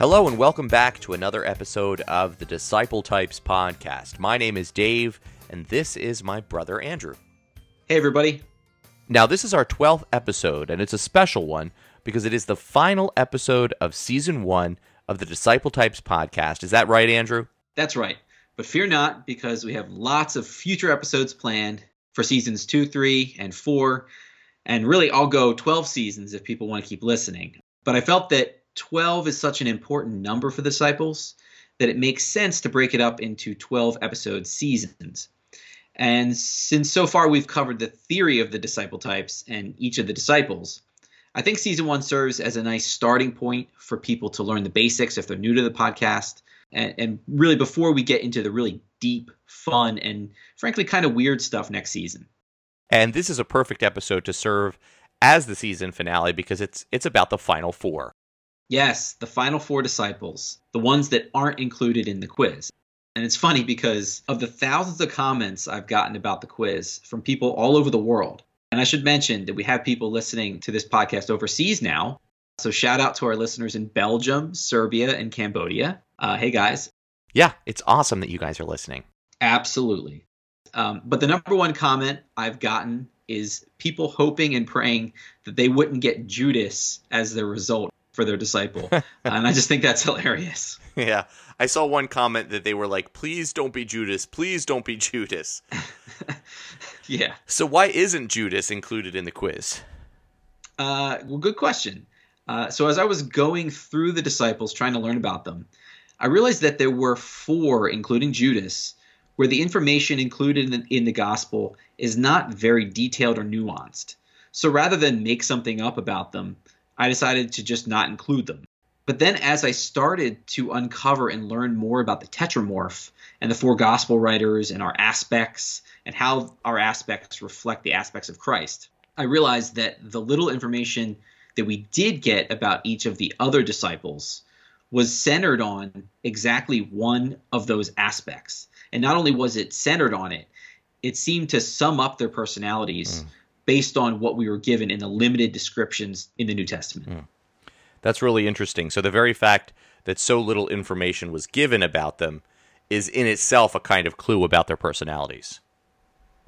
Hello, and welcome back to another episode of the Disciple Types podcast. My name is Dave, and this is my brother Andrew. Hey, everybody. Now, this is our 12th episode, and it's a special one because it is the final episode of season one of the Disciple Types podcast. Is that right, Andrew? That's right. But fear not, because we have lots of future episodes planned for seasons two, three, and four. And really, I'll go 12 seasons if people want to keep listening. But I felt that 12 is such an important number for the disciples that it makes sense to break it up into 12 episode seasons. And since so far we've covered the theory of the disciple types and each of the disciples, I think season one serves as a nice starting point for people to learn the basics if they're new to the podcast. And, and really, before we get into the really deep, fun, and frankly kind of weird stuff next season. And this is a perfect episode to serve as the season finale because it's it's about the final four. Yes, the final four disciples, the ones that aren't included in the quiz. And it's funny because of the thousands of comments I've gotten about the quiz from people all over the world. And I should mention that we have people listening to this podcast overseas now. So shout out to our listeners in Belgium, Serbia, and Cambodia. Uh, hey guys. Yeah, it's awesome that you guys are listening. Absolutely. Um, but the number one comment I've gotten is people hoping and praying that they wouldn't get Judas as their result for their disciple. and I just think that's hilarious. Yeah. I saw one comment that they were like, please don't be Judas. Please don't be Judas. yeah. So why isn't Judas included in the quiz? Uh, well, good question. Uh, so as I was going through the disciples, trying to learn about them, I realized that there were four, including Judas, where the information included in the, in the gospel is not very detailed or nuanced. So rather than make something up about them, I decided to just not include them. But then, as I started to uncover and learn more about the tetramorph and the four gospel writers and our aspects and how our aspects reflect the aspects of Christ, I realized that the little information that we did get about each of the other disciples was centered on exactly one of those aspects. And not only was it centered on it, it seemed to sum up their personalities. Mm based on what we were given in the limited descriptions in the New Testament. Mm. That's really interesting. So the very fact that so little information was given about them is in itself a kind of clue about their personalities.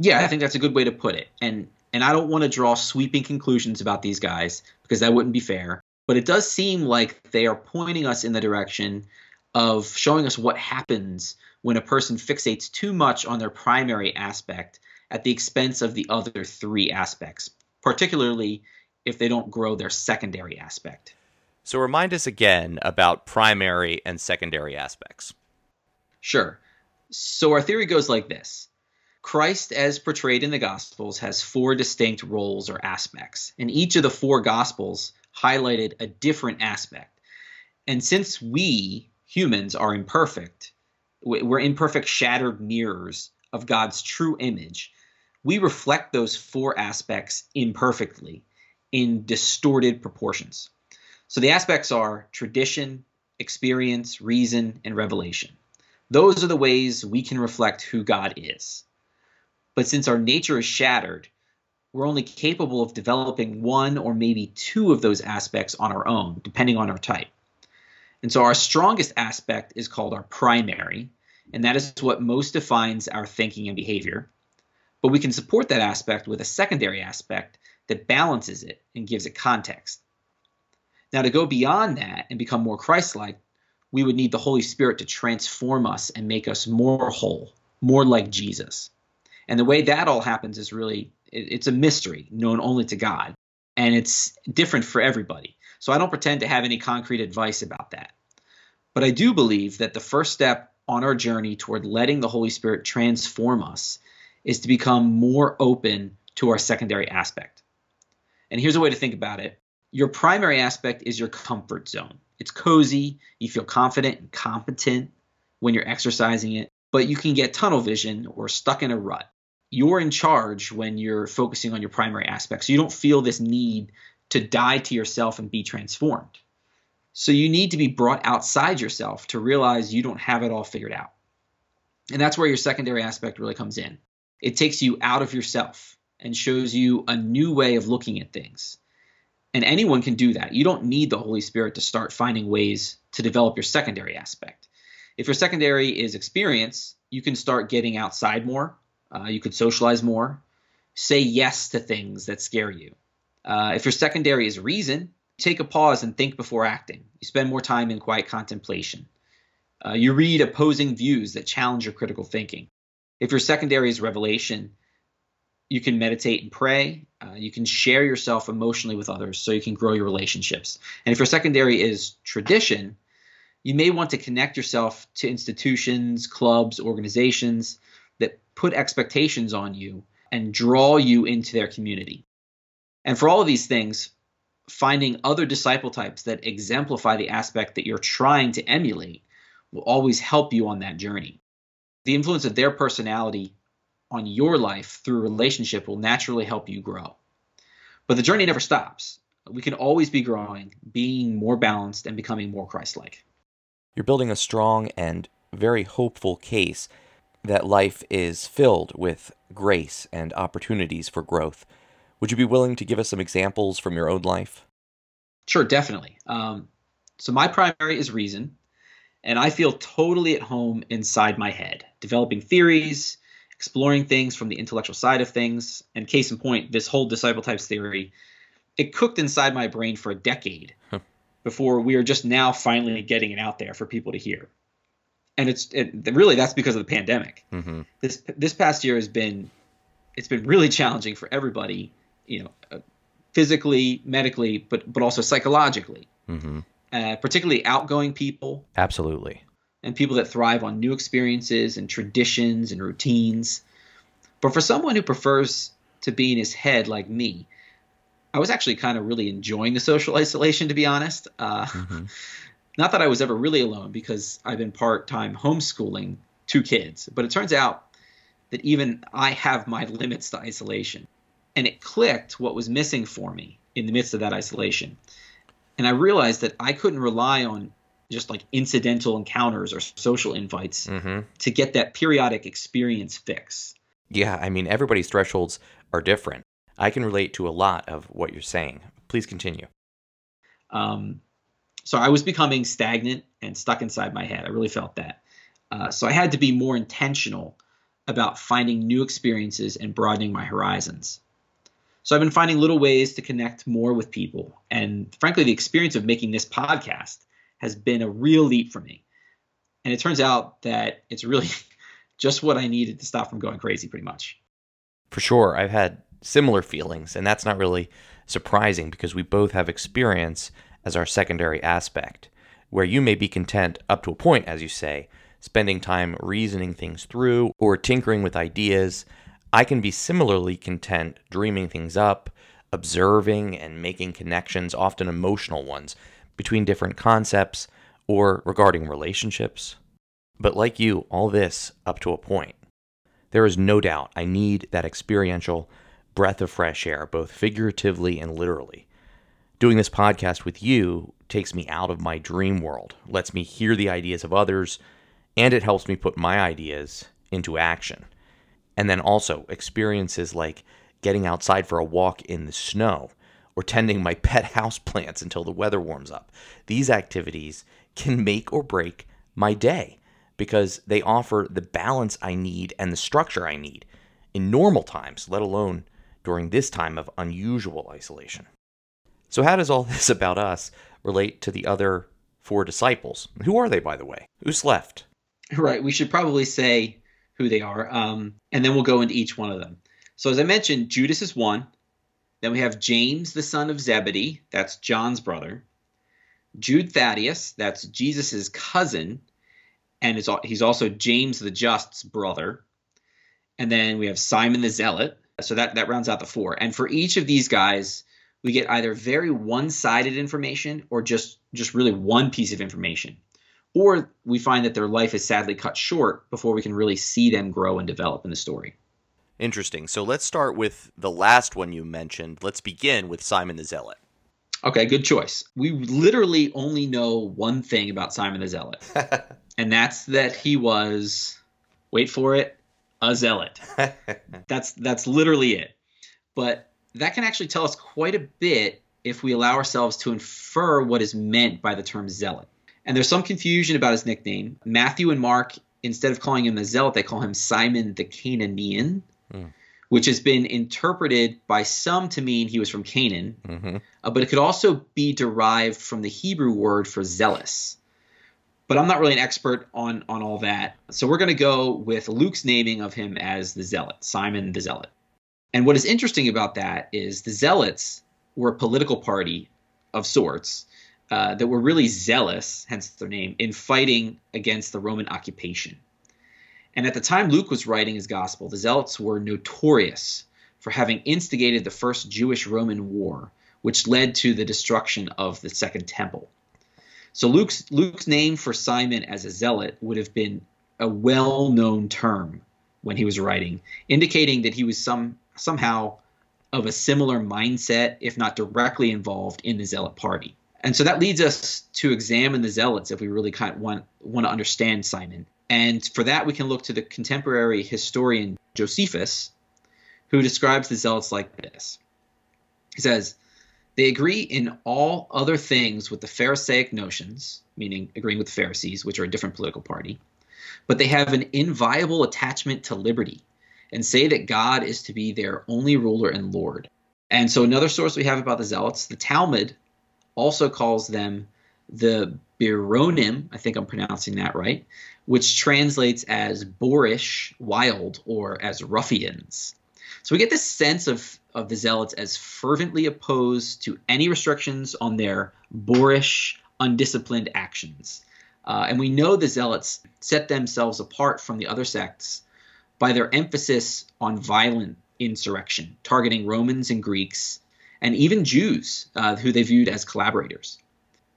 Yeah, I think that's a good way to put it. And and I don't want to draw sweeping conclusions about these guys because that wouldn't be fair, but it does seem like they are pointing us in the direction of showing us what happens when a person fixates too much on their primary aspect at the expense of the other three aspects, particularly if they don't grow their secondary aspect. So, remind us again about primary and secondary aspects. Sure. So, our theory goes like this Christ, as portrayed in the Gospels, has four distinct roles or aspects, and each of the four Gospels highlighted a different aspect. And since we humans are imperfect, we're imperfect, shattered mirrors of God's true image we reflect those four aspects imperfectly in distorted proportions. So the aspects are tradition, experience, reason, and revelation. Those are the ways we can reflect who God is. But since our nature is shattered, we're only capable of developing one or maybe two of those aspects on our own, depending on our type. And so our strongest aspect is called our primary, and that is what most defines our thinking and behavior. But we can support that aspect with a secondary aspect that balances it and gives it context. Now, to go beyond that and become more Christ like, we would need the Holy Spirit to transform us and make us more whole, more like Jesus. And the way that all happens is really, it's a mystery known only to God. And it's different for everybody. So I don't pretend to have any concrete advice about that. But I do believe that the first step on our journey toward letting the Holy Spirit transform us is to become more open to our secondary aspect. And here's a way to think about it your primary aspect is your comfort zone. It's cozy, you feel confident and competent when you're exercising it, but you can get tunnel vision or stuck in a rut. You're in charge when you're focusing on your primary aspect. So you don't feel this need to die to yourself and be transformed. So you need to be brought outside yourself to realize you don't have it all figured out. And that's where your secondary aspect really comes in. It takes you out of yourself and shows you a new way of looking at things. And anyone can do that. You don't need the Holy Spirit to start finding ways to develop your secondary aspect. If your secondary is experience, you can start getting outside more. Uh, you could socialize more. Say yes to things that scare you. Uh, if your secondary is reason, take a pause and think before acting. You spend more time in quiet contemplation. Uh, you read opposing views that challenge your critical thinking. If your secondary is revelation, you can meditate and pray. Uh, you can share yourself emotionally with others so you can grow your relationships. And if your secondary is tradition, you may want to connect yourself to institutions, clubs, organizations that put expectations on you and draw you into their community. And for all of these things, finding other disciple types that exemplify the aspect that you're trying to emulate will always help you on that journey. The influence of their personality on your life through relationship will naturally help you grow. But the journey never stops. We can always be growing, being more balanced, and becoming more Christ like. You're building a strong and very hopeful case that life is filled with grace and opportunities for growth. Would you be willing to give us some examples from your own life? Sure, definitely. Um, so, my primary is reason, and I feel totally at home inside my head, developing theories, exploring things from the intellectual side of things. And case in point, this whole disciple types theory, it cooked inside my brain for a decade before we are just now finally getting it out there for people to hear. And it's it, really that's because of the pandemic. Mm-hmm. This this past year has been it's been really challenging for everybody, you know, uh, physically, medically, but but also psychologically. Mm-hmm. Uh, particularly outgoing people. Absolutely. And people that thrive on new experiences and traditions and routines. But for someone who prefers to be in his head like me, I was actually kind of really enjoying the social isolation, to be honest. Uh, mm-hmm. Not that I was ever really alone because I've been part time homeschooling two kids, but it turns out that even I have my limits to isolation. And it clicked what was missing for me in the midst of that isolation. And I realized that I couldn't rely on just like incidental encounters or social invites mm-hmm. to get that periodic experience fix. Yeah, I mean, everybody's thresholds are different. I can relate to a lot of what you're saying. Please continue. Um, so I was becoming stagnant and stuck inside my head. I really felt that. Uh, so I had to be more intentional about finding new experiences and broadening my horizons. So I've been finding little ways to connect more with people. And frankly, the experience of making this podcast has been a real leap for me. And it turns out that it's really just what I needed to stop from going crazy, pretty much. For sure. I've had similar feelings, and that's not really surprising because we both have experience as our secondary aspect, where you may be content up to a point, as you say, spending time reasoning things through or tinkering with ideas. I can be similarly content dreaming things up, observing and making connections, often emotional ones, between different concepts or regarding relationships. But like you, all this up to a point. There is no doubt I need that experiential breath of fresh air, both figuratively and literally. Doing this podcast with you takes me out of my dream world, lets me hear the ideas of others, and it helps me put my ideas into action. And then also experiences like getting outside for a walk in the snow or tending my pet house plants until the weather warms up. These activities can make or break my day because they offer the balance I need and the structure I need in normal times, let alone during this time of unusual isolation. So, how does all this about us relate to the other four disciples? Who are they, by the way? Who's left? Right. We should probably say who they are, um, and then we'll go into each one of them. So, as I mentioned, Judas is one. Then we have James, the son of Zebedee. That's John's brother. Jude Thaddeus. That's Jesus' cousin. And he's also James the Just's brother. And then we have Simon the Zealot. So that, that rounds out the four. And for each of these guys, we get either very one-sided information or just just really one piece of information. Or we find that their life is sadly cut short before we can really see them grow and develop in the story. Interesting. So let's start with the last one you mentioned. Let's begin with Simon the Zealot. Okay, good choice. We literally only know one thing about Simon the Zealot, and that's that he was, wait for it, a zealot. that's that's literally it. But that can actually tell us quite a bit if we allow ourselves to infer what is meant by the term zealot. And there's some confusion about his nickname. Matthew and Mark, instead of calling him a zealot, they call him Simon the Cananean, mm. which has been interpreted by some to mean he was from Canaan. Mm-hmm. Uh, but it could also be derived from the Hebrew word for zealous. But I'm not really an expert on on all that. So we're going to go with Luke's naming of him as the zealot, Simon the zealot. And what is interesting about that is the zealots were a political party of sorts uh, that were really zealous, hence their name, in fighting against the Roman occupation. And at the time Luke was writing his gospel, the zealots were notorious for having instigated the first Jewish Roman war, which led to the destruction of the Second Temple. So Luke's Luke's name for Simon as a zealot would have been a well-known term when he was writing, indicating that he was some somehow of a similar mindset, if not directly involved in the Zealot party. And so that leads us to examine the Zealots if we really kind of want, want to understand Simon. And for that, we can look to the contemporary historian Josephus, who describes the Zealots like this. He says, They agree in all other things with the Pharisaic notions, meaning agreeing with the Pharisees, which are a different political party, but they have an inviolable attachment to liberty and say that God is to be their only ruler and Lord. And so, another source we have about the Zealots, the Talmud also calls them the Bironim, I think I'm pronouncing that right, which translates as boorish, wild, or as ruffians. So we get this sense of, of the Zealots as fervently opposed to any restrictions on their boorish, undisciplined actions. Uh, and we know the Zealots set themselves apart from the other sects by their emphasis on violent insurrection, targeting Romans and Greeks, and even Jews, uh, who they viewed as collaborators.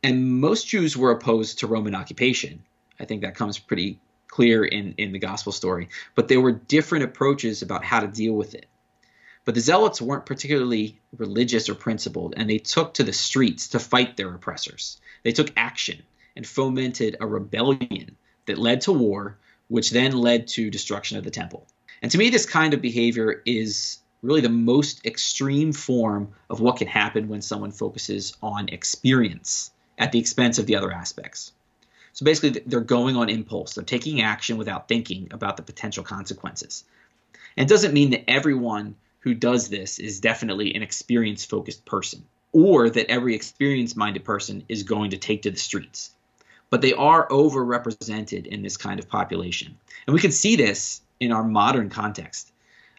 And most Jews were opposed to Roman occupation. I think that comes pretty clear in, in the gospel story. But there were different approaches about how to deal with it. But the Zealots weren't particularly religious or principled, and they took to the streets to fight their oppressors. They took action and fomented a rebellion that led to war which then led to destruction of the temple. And to me, this kind of behavior is really the most extreme form of what can happen when someone focuses on experience at the expense of the other aspects. So basically, they're going on impulse. They're taking action without thinking about the potential consequences. And it doesn't mean that everyone who does this is definitely an experience focused person or that every experience minded person is going to take to the streets but they are overrepresented in this kind of population. And we can see this in our modern context.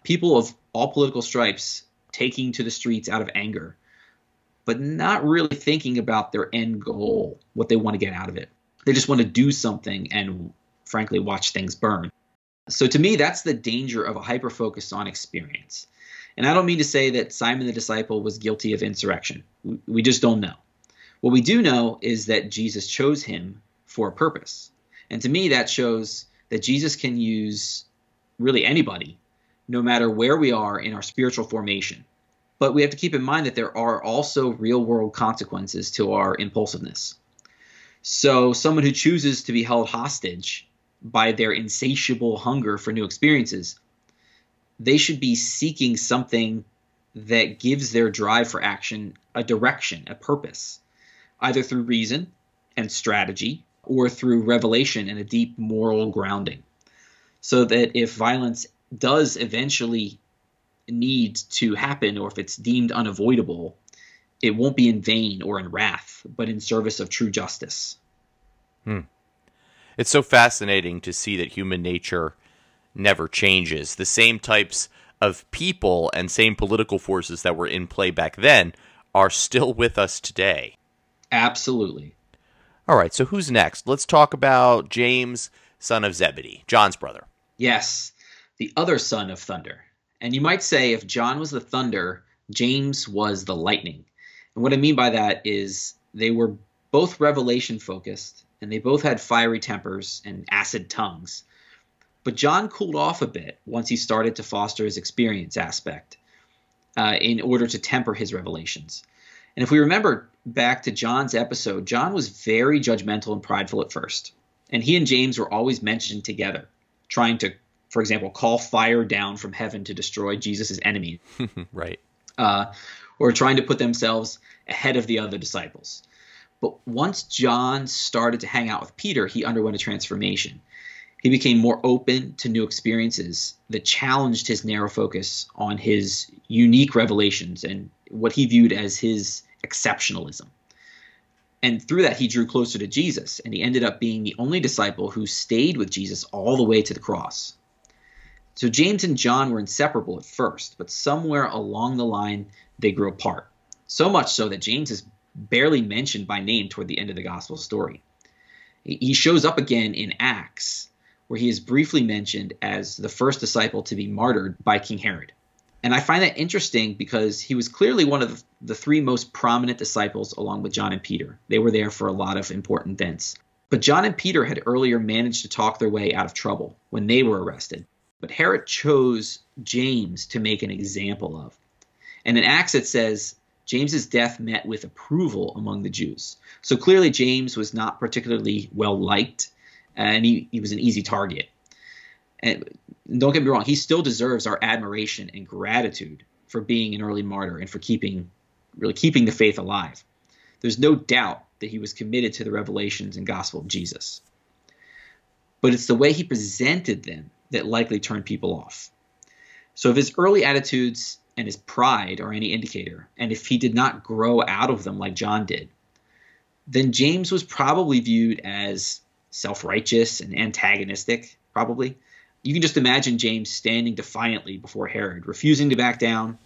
People of all political stripes taking to the streets out of anger, but not really thinking about their end goal, what they want to get out of it. They just want to do something and, frankly, watch things burn. So, to me, that's the danger of a hyper focus on experience. And I don't mean to say that Simon the disciple was guilty of insurrection. We just don't know. What we do know is that Jesus chose him for a purpose. And to me, that shows that Jesus can use really anybody, no matter where we are in our spiritual formation. But we have to keep in mind that there are also real world consequences to our impulsiveness. So, someone who chooses to be held hostage by their insatiable hunger for new experiences, they should be seeking something that gives their drive for action a direction, a purpose either through reason and strategy or through revelation and a deep moral grounding. So that if violence does eventually need to happen or if it's deemed unavoidable, it won't be in vain or in wrath, but in service of true justice. Hmm. It's so fascinating to see that human nature never changes. The same types of people and same political forces that were in play back then are still with us today. Absolutely. All right, so who's next? Let's talk about James, son of Zebedee, John's brother. Yes, the other son of thunder. And you might say if John was the thunder, James was the lightning. And what I mean by that is they were both revelation focused and they both had fiery tempers and acid tongues. But John cooled off a bit once he started to foster his experience aspect uh, in order to temper his revelations. And if we remember back to John's episode, John was very judgmental and prideful at first. And he and James were always mentioned together, trying to, for example, call fire down from heaven to destroy Jesus' enemies. right. Uh, or trying to put themselves ahead of the other disciples. But once John started to hang out with Peter, he underwent a transformation. He became more open to new experiences that challenged his narrow focus on his unique revelations and what he viewed as his exceptionalism. And through that, he drew closer to Jesus, and he ended up being the only disciple who stayed with Jesus all the way to the cross. So James and John were inseparable at first, but somewhere along the line, they grew apart. So much so that James is barely mentioned by name toward the end of the gospel story. He shows up again in Acts, where he is briefly mentioned as the first disciple to be martyred by King Herod. And I find that interesting because he was clearly one of the three most prominent disciples along with John and Peter. They were there for a lot of important events. But John and Peter had earlier managed to talk their way out of trouble when they were arrested. But Herod chose James to make an example of. And in Acts it says, James's death met with approval among the Jews. So clearly James was not particularly well liked, and he, he was an easy target. And don't get me wrong, he still deserves our admiration and gratitude for being an early martyr and for keeping really keeping the faith alive. There's no doubt that he was committed to the revelations and gospel of Jesus. But it's the way he presented them that likely turned people off. So if his early attitudes and his pride are any indicator, and if he did not grow out of them like John did, then James was probably viewed as self righteous and antagonistic, probably. You can just imagine James standing defiantly before Herod, refusing to back down,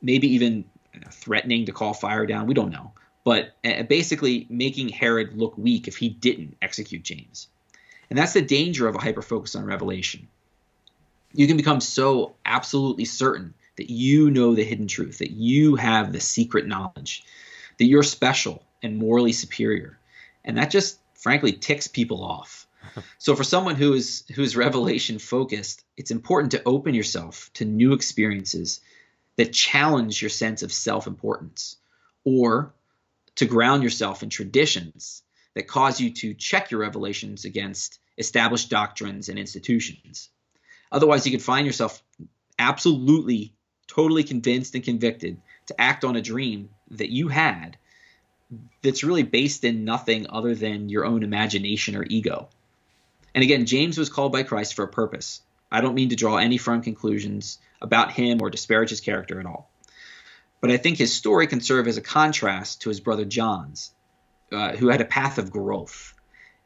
maybe even threatening to call fire down. We don't know. But uh, basically making Herod look weak if he didn't execute James. And that's the danger of a hyper focus on revelation. You can become so absolutely certain that you know the hidden truth, that you have the secret knowledge, that you're special and morally superior. And that just frankly ticks people off. so for someone who is who's revelation focused, it's important to open yourself to new experiences that challenge your sense of self-importance or to ground yourself in traditions that cause you to check your revelations against established doctrines and institutions. Otherwise, you could find yourself absolutely, totally convinced and convicted to act on a dream that you had that's really based in nothing other than your own imagination or ego. And again, James was called by Christ for a purpose. I don't mean to draw any firm conclusions about him or disparage his character at all. But I think his story can serve as a contrast to his brother John's, uh, who had a path of growth.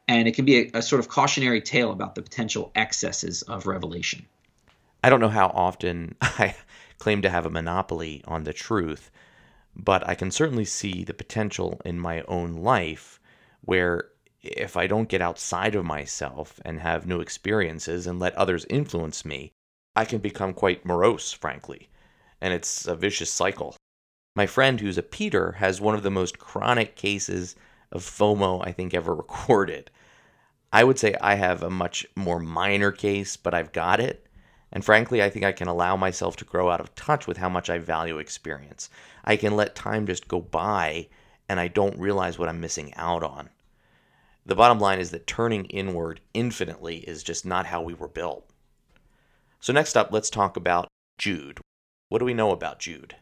And it can be a, a sort of cautionary tale about the potential excesses of revelation. I don't know how often I claim to have a monopoly on the truth, but I can certainly see the potential in my own life where if I don't get outside of myself and have new experiences and let others influence me, I can become quite morose, frankly. And it's a vicious cycle. My friend, who's a Peter, has one of the most chronic cases of FOMO I think ever recorded. I would say I have a much more minor case, but I've got it. And frankly, I think I can allow myself to grow out of touch with how much I value experience. I can let time just go by and I don't realize what I'm missing out on. The bottom line is that turning inward infinitely is just not how we were built. So, next up, let's talk about Jude. What do we know about Jude?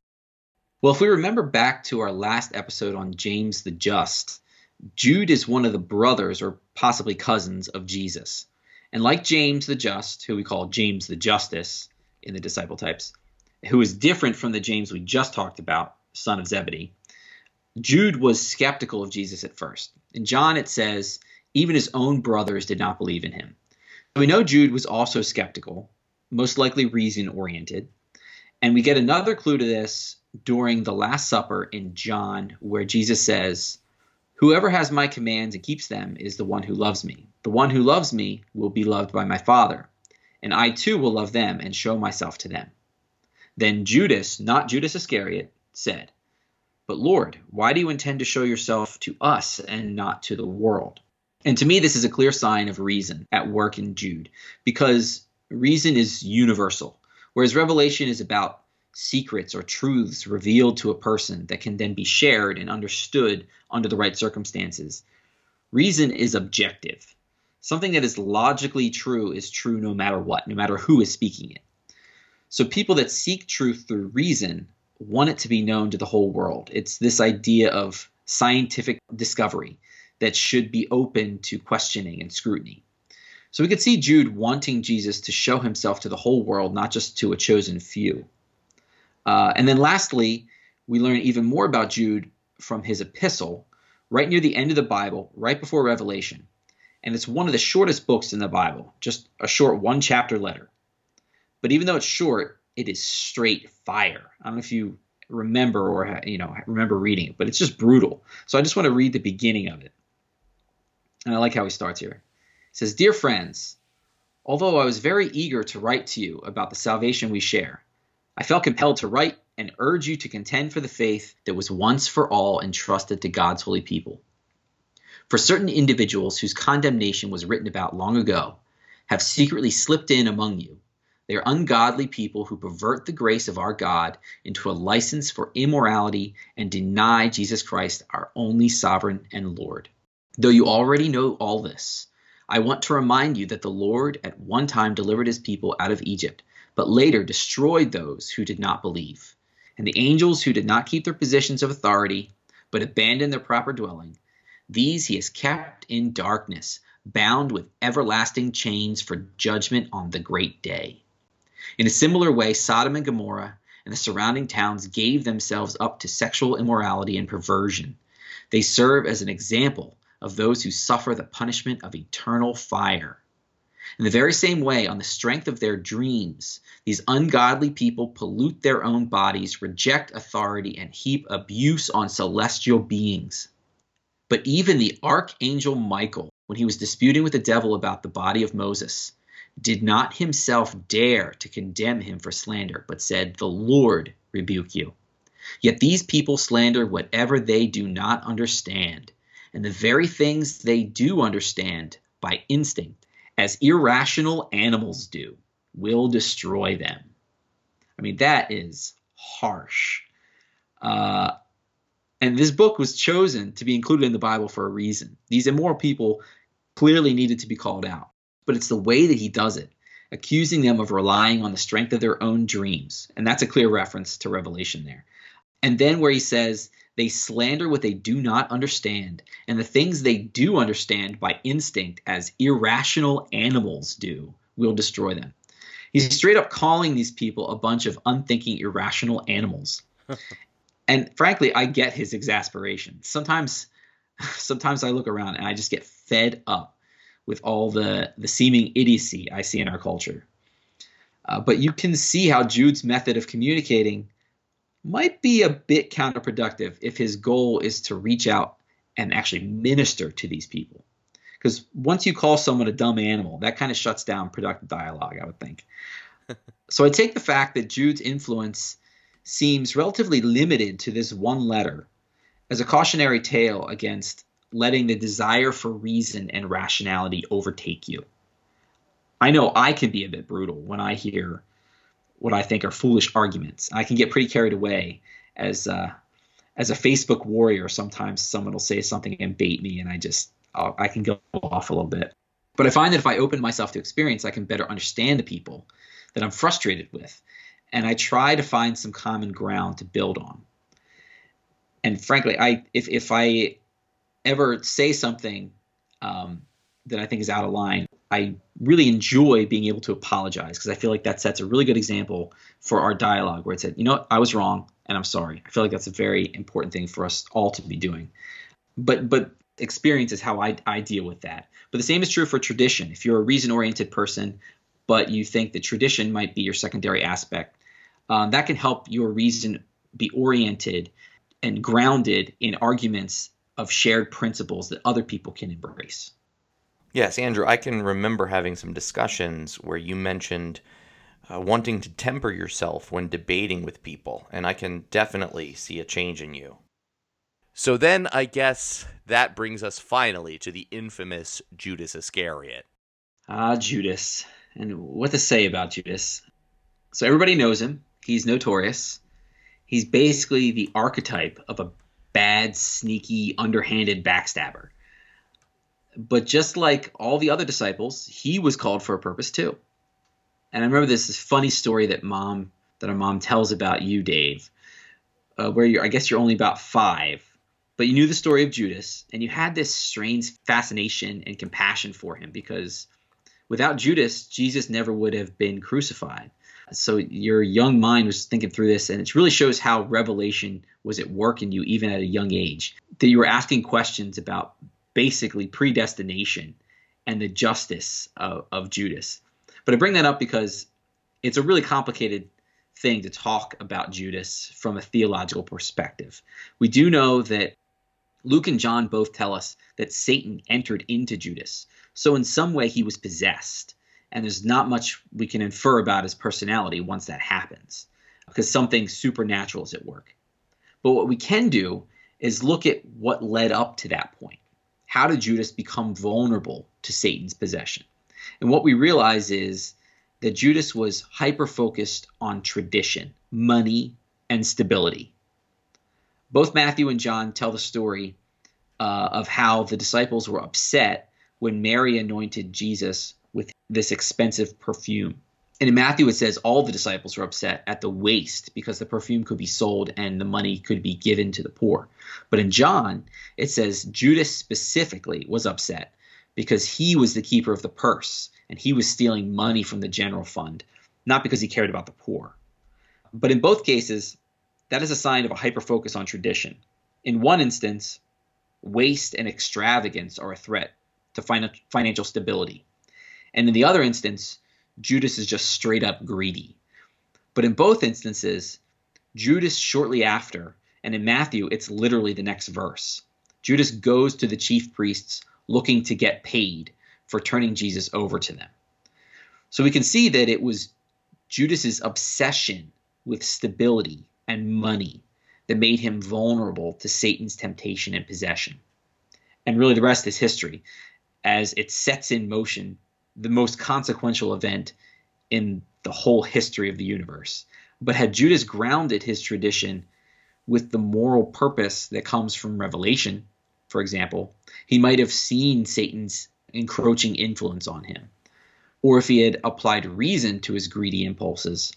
Well, if we remember back to our last episode on James the Just, Jude is one of the brothers or possibly cousins of Jesus. And like James the Just, who we call James the Justice in the disciple types, who is different from the James we just talked about, son of Zebedee, Jude was skeptical of Jesus at first. In John, it says, even his own brothers did not believe in him. We know Jude was also skeptical, most likely reason oriented. And we get another clue to this during the Last Supper in John, where Jesus says, Whoever has my commands and keeps them is the one who loves me. The one who loves me will be loved by my Father, and I too will love them and show myself to them. Then Judas, not Judas Iscariot, said, but Lord, why do you intend to show yourself to us and not to the world? And to me, this is a clear sign of reason at work in Jude, because reason is universal, whereas revelation is about secrets or truths revealed to a person that can then be shared and understood under the right circumstances. Reason is objective. Something that is logically true is true no matter what, no matter who is speaking it. So people that seek truth through reason want it to be known to the whole world. It's this idea of scientific discovery that should be open to questioning and scrutiny. So we could see Jude wanting Jesus to show himself to the whole world, not just to a chosen few. Uh, and then lastly, we learn even more about Jude from his epistle, right near the end of the Bible, right before Revelation. And it's one of the shortest books in the Bible, just a short one chapter letter. But even though it's short, it is straight fire. I don't know if you remember or you know remember reading it, but it's just brutal. So I just want to read the beginning of it. And I like how he starts here He says, Dear friends, although I was very eager to write to you about the salvation we share, I felt compelled to write and urge you to contend for the faith that was once for all entrusted to God's holy people. For certain individuals whose condemnation was written about long ago have secretly slipped in among you. They are ungodly people who pervert the grace of our God into a license for immorality and deny Jesus Christ, our only sovereign and Lord. Though you already know all this, I want to remind you that the Lord at one time delivered his people out of Egypt, but later destroyed those who did not believe. And the angels who did not keep their positions of authority, but abandoned their proper dwelling, these he has kept in darkness, bound with everlasting chains for judgment on the great day. In a similar way, Sodom and Gomorrah and the surrounding towns gave themselves up to sexual immorality and perversion. They serve as an example of those who suffer the punishment of eternal fire. In the very same way, on the strength of their dreams, these ungodly people pollute their own bodies, reject authority, and heap abuse on celestial beings. But even the archangel Michael, when he was disputing with the devil about the body of Moses, did not himself dare to condemn him for slander, but said, The Lord rebuke you. Yet these people slander whatever they do not understand and the very things they do understand by instinct, as irrational animals do, will destroy them. I mean, that is harsh. Uh, and this book was chosen to be included in the Bible for a reason. These immoral people clearly needed to be called out, but it's the way that he does it, accusing them of relying on the strength of their own dreams. And that's a clear reference to Revelation there. And then where he says they slander what they do not understand, and the things they do understand by instinct, as irrational animals do, will destroy them. He's straight up calling these people a bunch of unthinking, irrational animals. and frankly, I get his exasperation. Sometimes, sometimes I look around and I just get fed up with all the the seeming idiocy I see in our culture. Uh, but you can see how Jude's method of communicating might be a bit counterproductive if his goal is to reach out and actually minister to these people. Because once you call someone a dumb animal, that kind of shuts down productive dialogue, I would think. so I take the fact that Jude's influence seems relatively limited to this one letter as a cautionary tale against letting the desire for reason and rationality overtake you. I know I can be a bit brutal when I hear what I think are foolish arguments. I can get pretty carried away as uh, as a Facebook warrior. Sometimes someone will say something and bait me, and I just I'll, I can go off a little bit. But I find that if I open myself to experience, I can better understand the people that I'm frustrated with, and I try to find some common ground to build on. And frankly, I if if I ever say something um, that I think is out of line, I really enjoy being able to apologize because I feel like that sets a really good example for our dialogue where it said, you know, I was wrong and I'm sorry. I feel like that's a very important thing for us all to be doing. But but experience is how I, I deal with that. But the same is true for tradition. If you're a reason oriented person, but you think that tradition might be your secondary aspect, um, that can help your reason be oriented and grounded in arguments of shared principles that other people can embrace. Yes, Andrew, I can remember having some discussions where you mentioned uh, wanting to temper yourself when debating with people, and I can definitely see a change in you. So then I guess that brings us finally to the infamous Judas Iscariot. Ah, Judas. And what to say about Judas? So everybody knows him. He's notorious. He's basically the archetype of a bad, sneaky, underhanded backstabber. But just like all the other disciples, he was called for a purpose too. And I remember this, this funny story that mom that our mom tells about you, Dave, uh, where you're, I guess you're only about five, but you knew the story of Judas, and you had this strange fascination and compassion for him because without Judas, Jesus never would have been crucified. So your young mind was thinking through this, and it really shows how revelation was at work in you even at a young age. That you were asking questions about basically predestination and the justice of, of Judas. But I bring that up because it's a really complicated thing to talk about Judas from a theological perspective. We do know that Luke and John both tell us that Satan entered into Judas. So, in some way, he was possessed. And there's not much we can infer about his personality once that happens, because something supernatural is at work. But what we can do is look at what led up to that point. How did Judas become vulnerable to Satan's possession? And what we realize is that Judas was hyper focused on tradition, money, and stability. Both Matthew and John tell the story uh, of how the disciples were upset when Mary anointed Jesus with this expensive perfume. And in Matthew, it says all the disciples were upset at the waste because the perfume could be sold and the money could be given to the poor. But in John, it says Judas specifically was upset because he was the keeper of the purse and he was stealing money from the general fund, not because he cared about the poor. But in both cases, that is a sign of a hyper focus on tradition. In one instance, waste and extravagance are a threat to financial stability. And in the other instance, Judas is just straight up greedy. But in both instances, Judas shortly after, and in Matthew, it's literally the next verse. Judas goes to the chief priests looking to get paid for turning Jesus over to them. So we can see that it was Judas's obsession with stability and money that made him vulnerable to Satan's temptation and possession. And really, the rest is history, as it sets in motion the most consequential event in the whole history of the universe. But had Judas grounded his tradition with the moral purpose that comes from revelation, for example, he might have seen Satan's encroaching influence on him. Or if he had applied reason to his greedy impulses,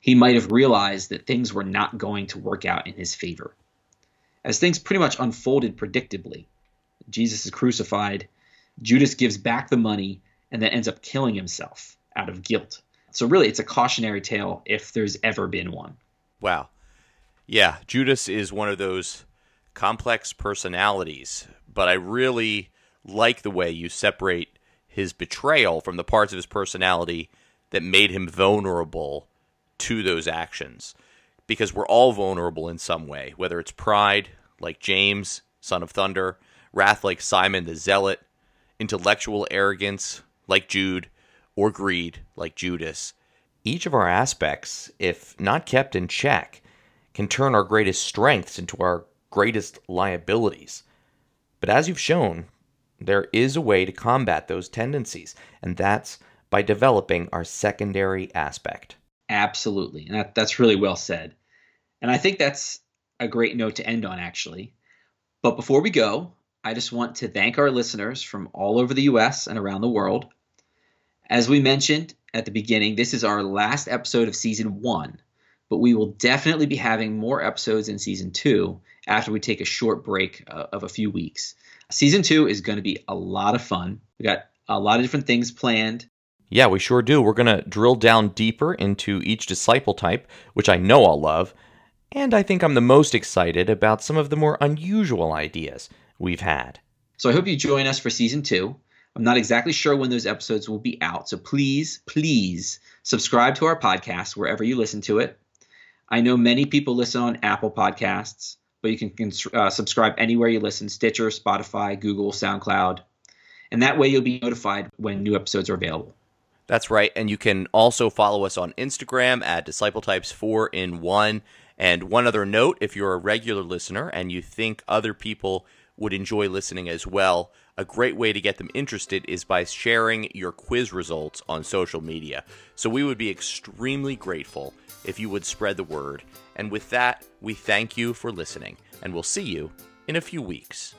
he might have realized that things were not going to work out in his favor. As things pretty much unfolded predictably, Jesus is crucified, Judas gives back the money, and then ends up killing himself out of guilt. So, really, it's a cautionary tale if there's ever been one. Wow. Yeah, Judas is one of those complex personalities, but I really like the way you separate his betrayal from the parts of his personality that made him vulnerable to those actions. Because we're all vulnerable in some way, whether it's pride, like James, son of thunder, wrath, like Simon the zealot, intellectual arrogance, like Jude, or greed, like Judas. Each of our aspects, if not kept in check, can turn our greatest strengths into our greatest liabilities. But as you've shown, there is a way to combat those tendencies, and that's by developing our secondary aspect. Absolutely. And that, that's really well said. And I think that's a great note to end on, actually. But before we go, I just want to thank our listeners from all over the US and around the world. As we mentioned at the beginning, this is our last episode of season one, but we will definitely be having more episodes in season two after we take a short break uh, of a few weeks. Season two is going to be a lot of fun. We got a lot of different things planned. Yeah, we sure do. We're going to drill down deeper into each disciple type, which I know I'll love. And I think I'm the most excited about some of the more unusual ideas we've had. So I hope you join us for season two. I'm not exactly sure when those episodes will be out, so please, please subscribe to our podcast wherever you listen to it. I know many people listen on Apple Podcasts but you can, uh, subscribe anywhere you listen Stitcher, Spotify, Google, SoundCloud. And that way you'll be notified when new episodes are available. That's right. And you can also follow us on Instagram at Disciple Types 4 in 1. And one other note if you're a regular listener and you think other people would enjoy listening as well, a great way to get them interested is by sharing your quiz results on social media. So we would be extremely grateful if you would spread the word. And with that, we thank you for listening, and we'll see you in a few weeks.